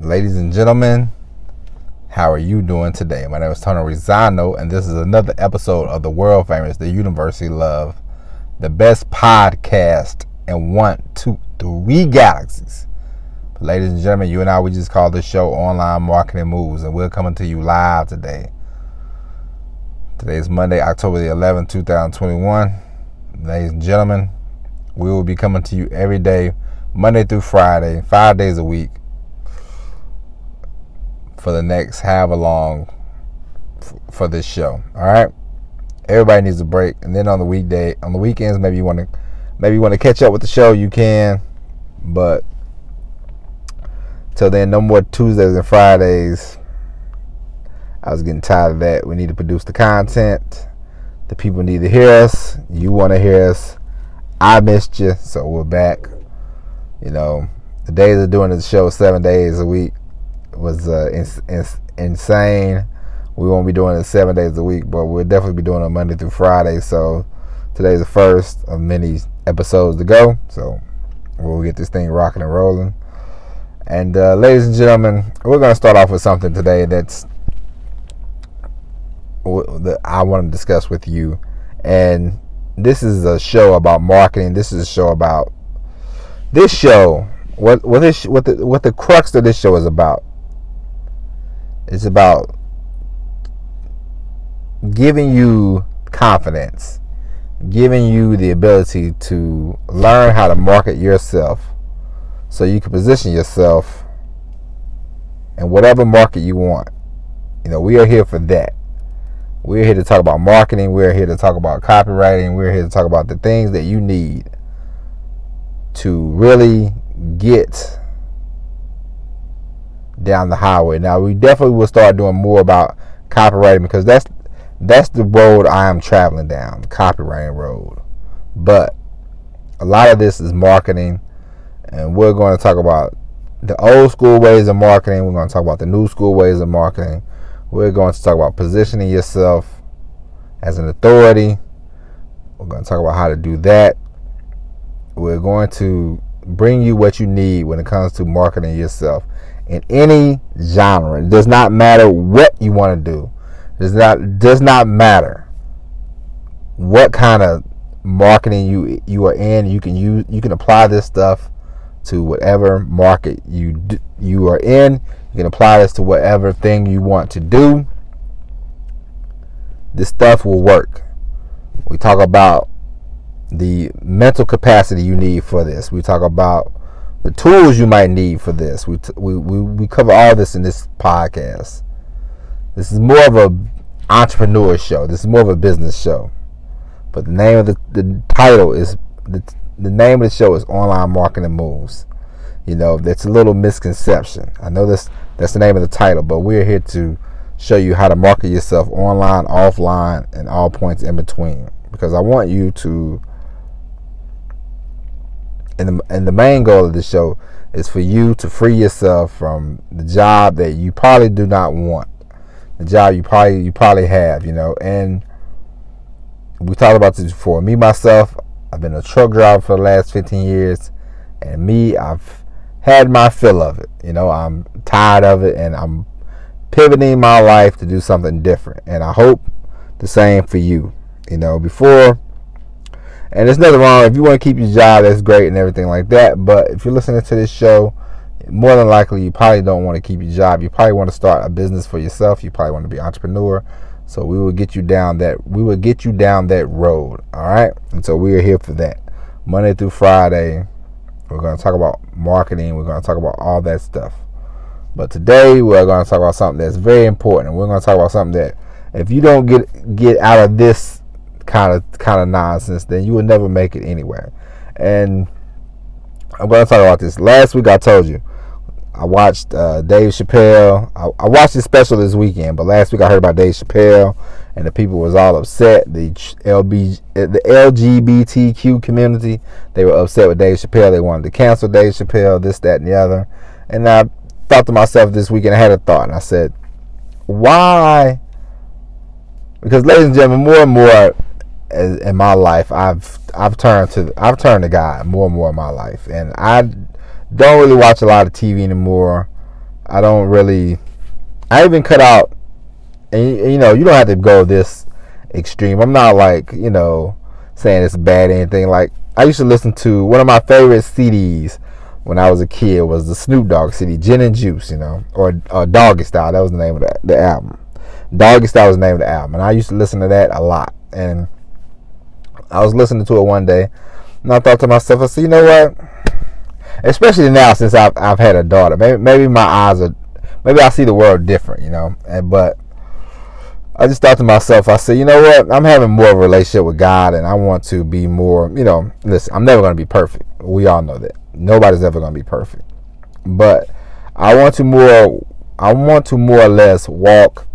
Ladies and gentlemen, how are you doing today? My name is Tony Rizano, and this is another episode of the world famous The University Love, the best podcast in one, two, three galaxies. But ladies and gentlemen, you and I, we just call this show Online Marketing Moves, and we're coming to you live today. Today is Monday, October the 11th, 2021. Ladies and gentlemen, we will be coming to you every day, Monday through Friday, five days a week for the next however long for this show. All right. Everybody needs a break, and then on the weekday, on the weekends, maybe you want to, maybe you want to catch up with the show. You can, but till then, no more Tuesdays and Fridays. I was getting tired of that. We need to produce the content. The people need to hear us. You want to hear us. I missed you, so we're back. You know, the days of doing the show seven days a week was uh, insane. We won't be doing it seven days a week, but we'll definitely be doing it Monday through Friday. So today's the first of many episodes to go. So we'll get this thing rocking and rolling. And uh, ladies and gentlemen, we're going to start off with something today that's that I want to discuss with you. And this is a show about marketing. This is a show about this show. What what this what the what the crux of this show is about it's about giving you confidence, giving you the ability to learn how to market yourself so you can position yourself in whatever market you want. You know, we are here for that. We're here to talk about marketing. We're here to talk about copywriting. We're here to talk about the things that you need to really get down the highway. Now we definitely will start doing more about copywriting because that's that's the road I am traveling down, the copywriting road. But a lot of this is marketing, and we're going to talk about the old school ways of marketing. We're going to talk about the new school ways of marketing. We're going to talk about positioning yourself as an authority. We're going to talk about how to do that. We're going to bring you what you need when it comes to marketing yourself in any genre. It does not matter what you want to do. It does not does not matter what kind of marketing you you are in. You can use you can apply this stuff to whatever market you you are in. You can apply this to whatever thing you want to do. This stuff will work. We talk about the mental capacity you need for this. We talk about the tools you might need for this. We, t- we, we, we cover all this in this podcast. This is more of a entrepreneur show. This is more of a business show. But the name of the, the title is the, the name of the show is Online Marketing Moves. You know, that's a little misconception. I know this that's the name of the title, but we're here to show you how to market yourself online, offline, and all points in between. Because I want you to and the, and the main goal of the show is for you to free yourself from the job that you probably do not want, the job you probably you probably have, you know. And we talked about this before. Me myself, I've been a truck driver for the last 15 years, and me, I've had my fill of it. You know, I'm tired of it, and I'm pivoting my life to do something different. And I hope the same for you. You know, before and there's nothing wrong if you want to keep your job, that's great and everything like that. But if you're listening to this show, more than likely you probably don't want to keep your job. You probably want to start a business for yourself. You probably want to be an entrepreneur. So we will get you down that we will get you down that road. All right. And so we are here for that. Monday through Friday, we're going to talk about marketing. We're going to talk about all that stuff. But today we're going to talk about something that's very important. And we're going to talk about something that if you don't get get out of this kind of kind of nonsense, then you will never make it anywhere. And I'm going to talk about this. Last week I told you I watched uh, Dave Chappelle. I, I, watched his special this weekend, but last week I heard about Dave Chappelle, and the people was all upset. The LB, the LGBTQ community, they were upset with Dave Chappelle. They wanted to cancel Dave Chappelle, this, that, and the other. And I thought to myself this weekend, I had a thought, and I said, why? Because, ladies and gentlemen, more and more in my life, I've I've turned to I've turned to God more and more in my life, and I don't really watch a lot of TV anymore. I don't really. I even cut out, and you know, you don't have to go this extreme. I'm not like you know saying it's bad or anything. Like I used to listen to one of my favorite CDs when I was a kid was the Snoop Dogg CD, Gin and Juice, you know, or, or Doggy Style. That was the name of the, the album. Doggy Style was the name of the album, and I used to listen to that a lot. And I was listening to it one day, and I thought to myself, I said, you know what? Especially now since I've I've had a daughter, maybe maybe my eyes are, maybe I see the world different, you know. And but I just thought to myself, I said, you know what? I'm having more of a relationship with God, and I want to be more, you know. Listen, I'm never going to be perfect. We all know that. Nobody's ever going to be perfect, but I want to more. I want to more or less walk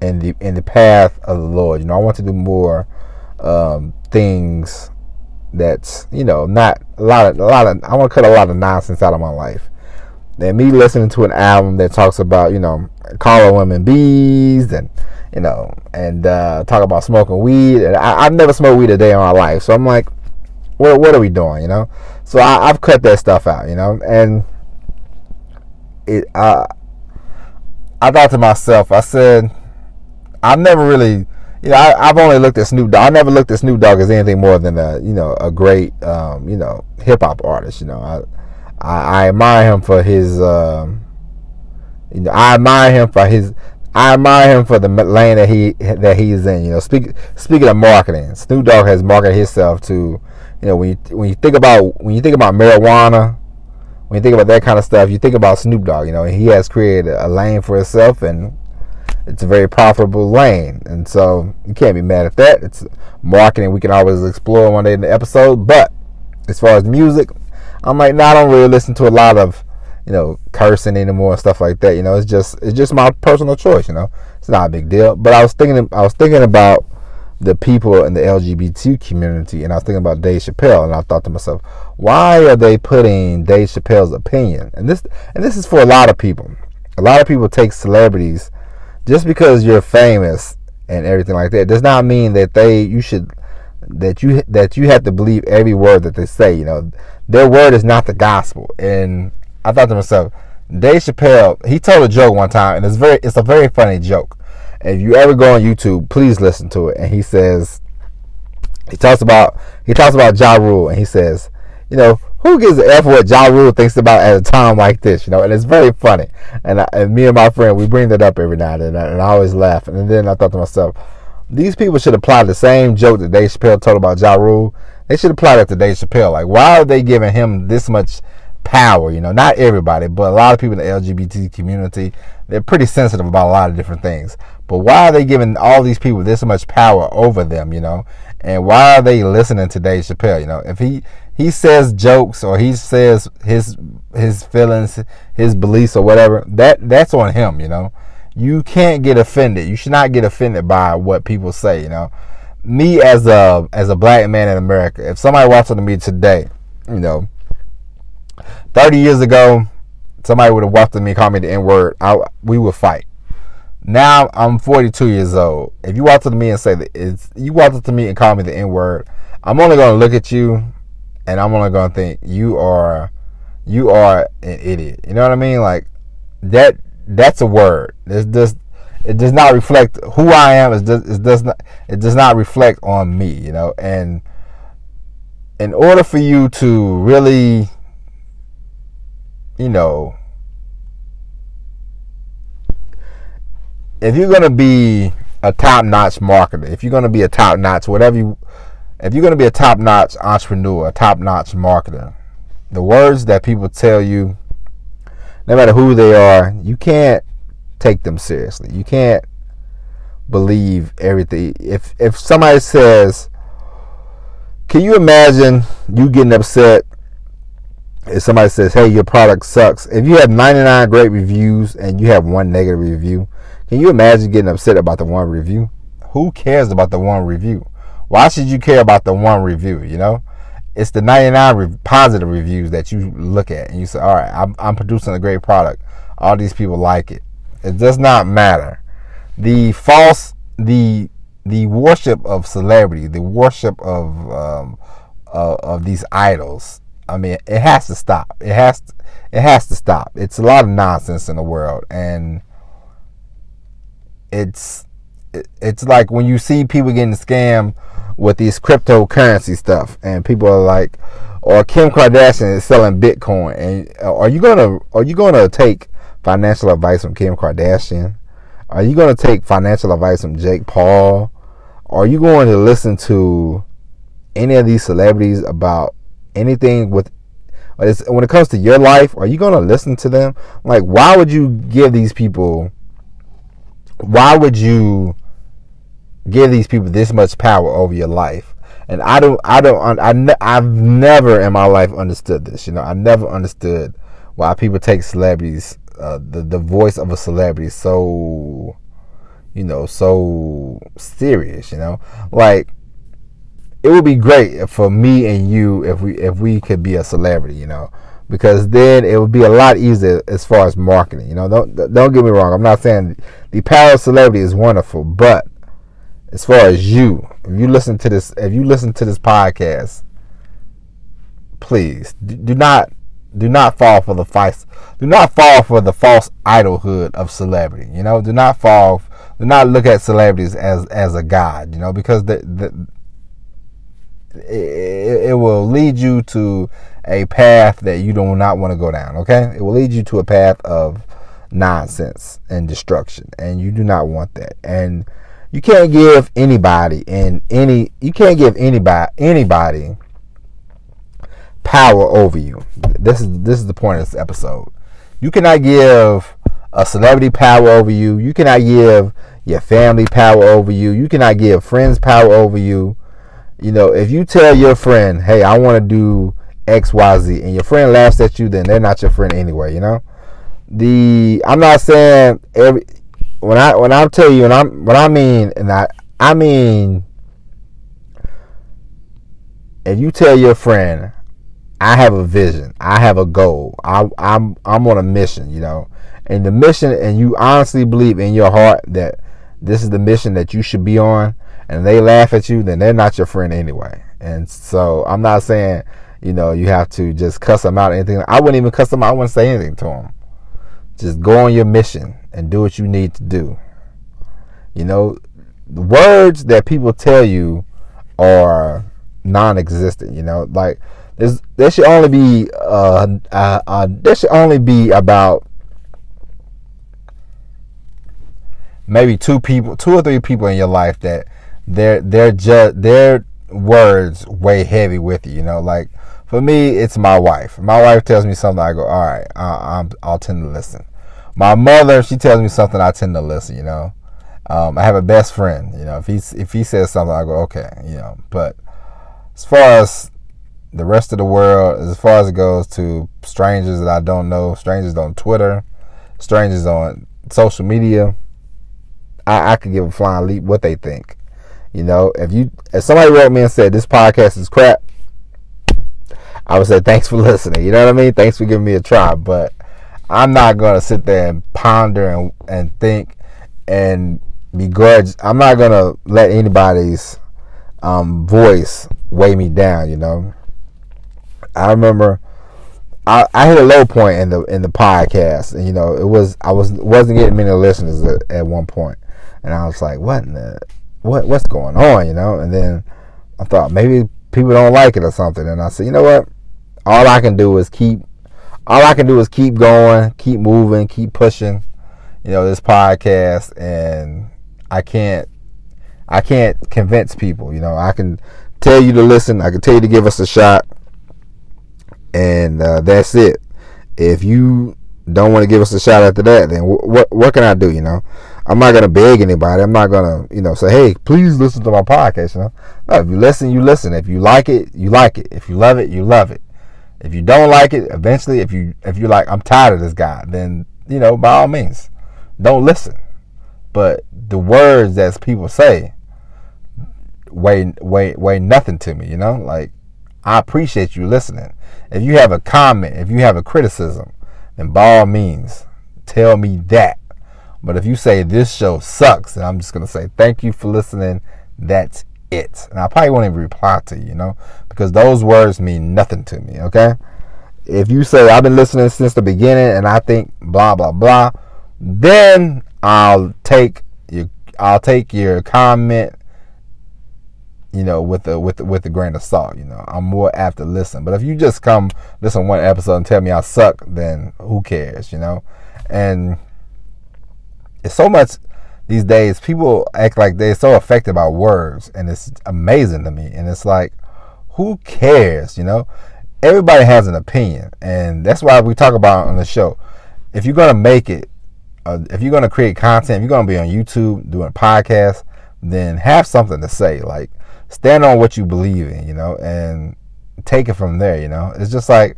in the in the path of the Lord. You know, I want to do more um, things that's you know not a lot of a lot of. I want to cut a lot of nonsense out of my life. And me listening to an album that talks about you know calling women bees and you know and uh, talk about smoking weed. And I, have never smoked weed a day in my life, so I'm like, what what are we doing? You know. So I, have cut that stuff out. You know, and it. Uh, I thought to myself, I said, I've never really you know, I, have only looked at Snoop Dogg. I never looked at Snoop Dogg as anything more than a, you know, a great, um, you know, hip hop artist. You know, I, I, I, admire him for his, um, you know, I admire him for his, I admire him for the lane that he that he's in. You know, speak, speaking of marketing, Snoop Dogg has marketed himself to, you know, when you when you think about when you think about marijuana, when you think about that kind of stuff, you think about Snoop Dogg. You know, he has created a lane for himself and it's a very profitable lane, and so you can't be mad at that. It's marketing we can always explore one day in the episode. But as far as music, I'm like, no, I don't really listen to a lot of you know cursing anymore and stuff like that. You know, it's just it's just my personal choice. You know, it's not a big deal. But I was thinking I was thinking about the people in the LGBT community, and I was thinking about Dave Chappelle, and I thought to myself, why are they putting Dave Chappelle's opinion? And this and this is for a lot of people. A lot of people take celebrities just because you're famous and everything like that does not mean that they you should that you that you have to believe every word that they say. You know, their word is not the gospel. And I thought to myself, Dave Chappelle, he told a joke one time, and it's very it's a very funny joke. If you ever go on YouTube, please listen to it. And he says, he talks about he talks about Ja Rule, and he says, you know, who gives a f what Ja Rule thinks about at a time like this, you know? And it's very funny. And, I, and me and my friend, we bring that up every now and then, and I always laugh. And then I thought to myself, these people should apply the same joke that Dave Chappelle told about Ja Rule. They should apply that to Dave Chappelle. Like, why are they giving him this much power? You know, not everybody, but a lot of people in the LGBT community, they're pretty sensitive about a lot of different things. But why are they giving all these people this much power over them? You know, and why are they listening to Dave Chappelle? You know, if he he says jokes or he says his his feelings, his beliefs or whatever, that that's on him, you know. You can't get offended. You should not get offended by what people say, you know. Me as a as a black man in America, if somebody walks up to me today, you know, 30 years ago, somebody would have walked up to me called me the N-word, I, we would fight. Now I'm 42 years old. If you walk up to me and say that it's you walk up to me and call me the N-word, I'm only gonna look at you and I'm only gonna think you are you are an idiot. You know what I mean? Like that that's a word. It does it does not reflect who I am. It does it does not it does not reflect on me, you know, and in order for you to really you know if you're gonna be a top notch marketer, if you're gonna be a top notch whatever you if you're going to be a top notch entrepreneur, a top notch marketer, the words that people tell you, no matter who they are, you can't take them seriously. You can't believe everything. If if somebody says, "Can you imagine you getting upset if somebody says, "Hey, your product sucks." If you have 99 great reviews and you have one negative review, can you imagine getting upset about the one review? Who cares about the one review? Why should you care about the one review? You know, it's the 99 re- positive reviews that you look at and you say, all right, I'm, I'm producing a great product. All these people like it. It does not matter. The false, the the worship of celebrity, the worship of um, uh, of these idols. I mean, it has to stop. It has to, it has to stop. It's a lot of nonsense in the world, and it's it's like when you see people getting scammed with these cryptocurrency stuff, and people are like, or Kim Kardashian is selling Bitcoin, and uh, are you gonna are you gonna take financial advice from Kim Kardashian? Are you gonna take financial advice from Jake Paul? Are you going to listen to any of these celebrities about anything with when it comes to your life? Are you to listen to them? Like, why would you give these people? Why would you give these people this much power over your life. And I don't, I don't, I, I've never in my life understood this. You know, I never understood why people take celebrities, uh, the the voice of a celebrity, so, you know, so serious. You know, like it would be great for me and you if we if we could be a celebrity. You know, because then it would be a lot easier as far as marketing. You know, don't don't get me wrong. I'm not saying the power of celebrity is wonderful, but as far as you, if you listen to this, if you listen to this podcast, please do not do not fall for the false do not fall for the false idolhood of celebrity. You know, do not fall do not look at celebrities as as a god. You know, because the, the it, it will lead you to a path that you do not want to go down. Okay, it will lead you to a path of nonsense and destruction, and you do not want that. And you can't give anybody in any you can't give anybody anybody power over you. This is this is the point of this episode. You cannot give a celebrity power over you. You cannot give your family power over you. You cannot give friends power over you. You know, if you tell your friend, "Hey, I want to do X, Y, Z," and your friend laughs at you, then they're not your friend anyway. You know, the I'm not saying every when I when I tell you and I'm what I mean and I I mean if you tell your friend I have a vision, I have a goal, I I'm I'm on a mission, you know. And the mission and you honestly believe in your heart that this is the mission that you should be on and they laugh at you, then they're not your friend anyway. And so I'm not saying, you know, you have to just cuss them out or anything. I wouldn't even cuss them out. I wouldn't say anything to them. Just go on your mission and do what you need to do. You know, the words that people tell you are non-existent. You know, like there's there should only be uh, uh, uh there should only be about maybe two people, two or three people in your life that their their just their words weigh heavy with you. You know, like for me, it's my wife. My wife tells me something, I go, all right, I, I'm, I'll tend to listen. My mother, she tells me something, I tend to listen. You know, um, I have a best friend. You know, if he if he says something, I go, okay. You know, but as far as the rest of the world, as far as it goes to strangers that I don't know, strangers on Twitter, strangers on social media, I, I could give a flying leap what they think. You know, if you if somebody wrote me and said this podcast is crap, I would say thanks for listening. You know what I mean? Thanks for giving me a try. But I'm not gonna sit there and ponder and, and think and begrudge. I'm not gonna let anybody's um, voice weigh me down. You know, I remember I, I hit a low point in the in the podcast, and you know it was I was wasn't getting many listeners at, at one point. and I was like, what the what what's going on, you know? And then I thought maybe people don't like it or something, and I said, you know what? All I can do is keep all I can do is keep going, keep moving, keep pushing, you know, this podcast, and I can't I can't convince people, you know. I can tell you to listen, I can tell you to give us a shot, and uh, that's it. If you don't want to give us a shot after that, then what what can I do? You know, I'm not gonna beg anybody. I'm not gonna you know say, hey, please listen to my podcast. You know, no, if you listen, you listen. If you like it, you like it. If you love it, you love it. If you don't like it, eventually, if you if you're like, I'm tired of this guy, then you know, by all means, don't listen. But the words that people say weigh weigh weigh nothing to me. You know, like I appreciate you listening. If you have a comment, if you have a criticism, then by all means, tell me that. But if you say this show sucks, then I'm just gonna say thank you for listening. That's it. And I probably won't even reply to you, you know, because those words mean nothing to me, okay? If you say I've been listening since the beginning and I think blah blah blah, then I'll take your I'll take your comment you know, with the with the, with the grain of salt. You know, I'm more apt to listen. But if you just come listen one episode and tell me I suck, then who cares? You know, and it's so much these days. People act like they're so affected by words, and it's amazing to me. And it's like, who cares? You know, everybody has an opinion, and that's why we talk about on the show. If you're gonna make it, uh, if you're gonna create content, if you're gonna be on YouTube doing podcasts, then have something to say. Like stand on what you believe in, you know, and take it from there, you know. It's just like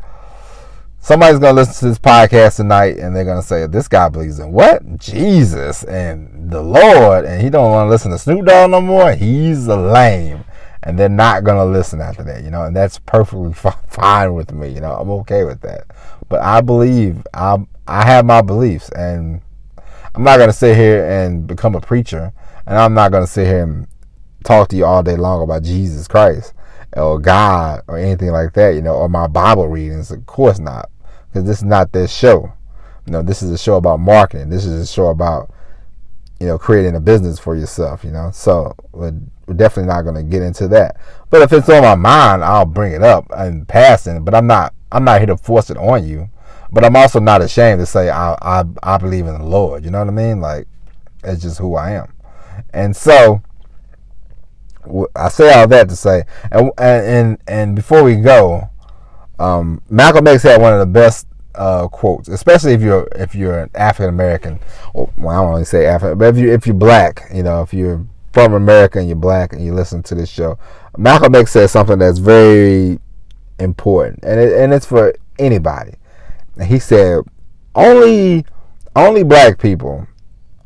somebody's gonna listen to this podcast tonight and they're gonna say, This guy believes in what? Jesus and the Lord and he don't wanna listen to Snoop Dogg no more, he's a lame. And they're not gonna listen after that, you know, and that's perfectly fine with me, you know. I'm okay with that. But I believe I I have my beliefs and I'm not gonna sit here and become a preacher and I'm not gonna sit here and talk to you all day long about Jesus Christ or God or anything like that, you know, or my Bible readings. Of course not, because this is not this show. You know, this is a show about marketing. This is a show about, you know, creating a business for yourself, you know. So we're, we're definitely not going to get into that. But if it's on my mind, I'll bring it up and passing. But I'm not, I'm not here to force it on you. But I'm also not ashamed to say I, I, I believe in the Lord. You know what I mean? Like, it's just who I am. And so, I say all that to say, and and and before we go, um, Malcolm X had one of the best uh, quotes, especially if you're if you're an African American. Well, I don't really say African, but if you if you're black, you know, if you're from America and you're black and you listen to this show, Malcolm X says something that's very important, and it, and it's for anybody. He said, only only black people,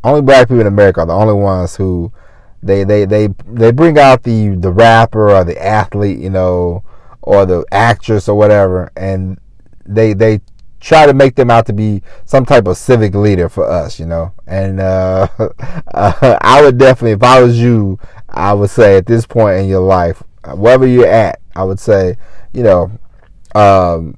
only black people in America are the only ones who they they they they bring out the the rapper or the athlete, you know, or the actress or whatever, and they they try to make them out to be some type of civic leader for us, you know. And uh, uh, I would definitely, if I was you, I would say at this point in your life, wherever you're at, I would say, you know, um,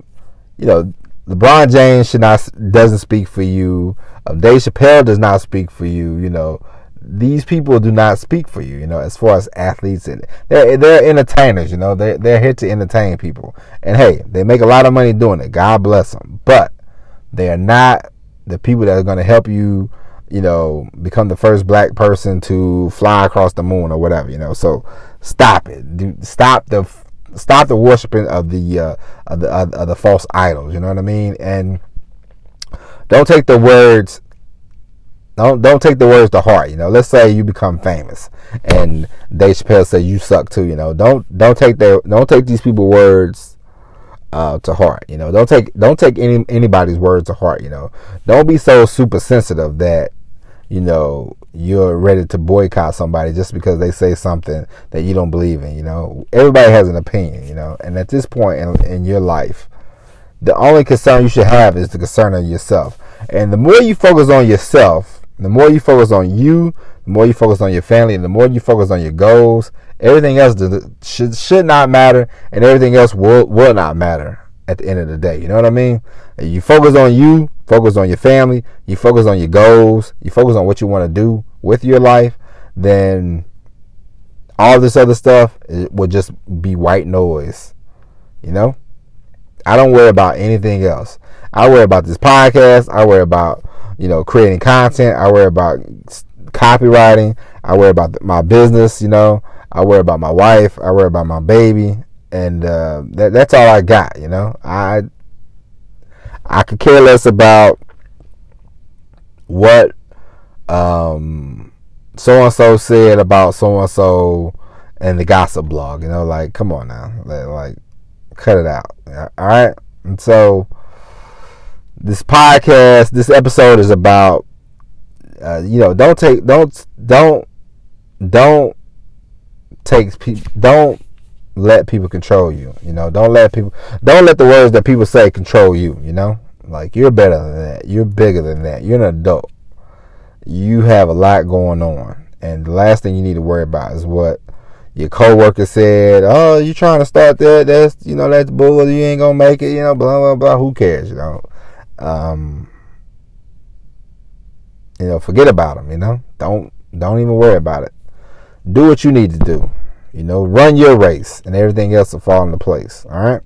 you know, LeBron James should not doesn't speak for you. Um, Dave Chappelle does not speak for you. You know, these people do not speak for you, you know, as far as athletes and they're they're entertainers, you know, they they're here to entertain people. And hey, they make a lot of money doing it. God bless them. But they are not the people that are going to help you, you know, become the first black person to fly across the moon or whatever, you know. So stop it. Do, stop the stop the worshiping of the uh, of the of the false idols, you know what I mean? And don't take the words don't don't take the words to heart. You know, let's say you become famous, and Dave Chappelle says you suck too. You know, don't don't take their don't take these people words uh, to heart. You know, don't take don't take any anybody's words to heart. You know, don't be so super sensitive that you know you're ready to boycott somebody just because they say something that you don't believe in. You know, everybody has an opinion. You know, and at this point in, in your life, the only concern you should have is the concern of yourself. And the more you focus on yourself the more you focus on you, the more you focus on your family, and the more you focus on your goals, everything else should should not matter, and everything else will will not matter at the end of the day. You know what I mean? You focus on you, focus on your family, you focus on your goals, you focus on what you want to do with your life, then all this other stuff will just be white noise. You know? I don't worry about anything else. I worry about this podcast. I worry about you know, creating content. I worry about copywriting. I worry about my business. You know, I worry about my wife. I worry about my baby, and uh, that, that's all I got. You know, I I could care less about what um so and so said about so and so and the gossip blog. You know, like come on now, like cut it out. All right, and so this podcast, this episode is about, uh, you know, don't take, don't, don't, don't take don't let people control you. You know, don't let people, don't let the words that people say control you. You know, like you're better than that. You're bigger than that. You're an adult. You have a lot going on, and the last thing you need to worry about is what your coworker said, "Oh, you trying to start that? That's you know that's bull. You ain't gonna make it. You know, blah blah blah. Who cares? You know, um, you know, forget about them. You know, don't don't even worry about it. Do what you need to do. You know, run your race, and everything else will fall into place. All right."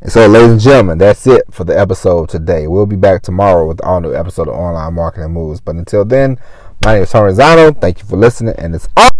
And so, ladies and gentlemen, that's it for the episode today. We'll be back tomorrow with all new episode of Online Marketing Moves. But until then, my name is Zano. Thank you for listening, and it's all.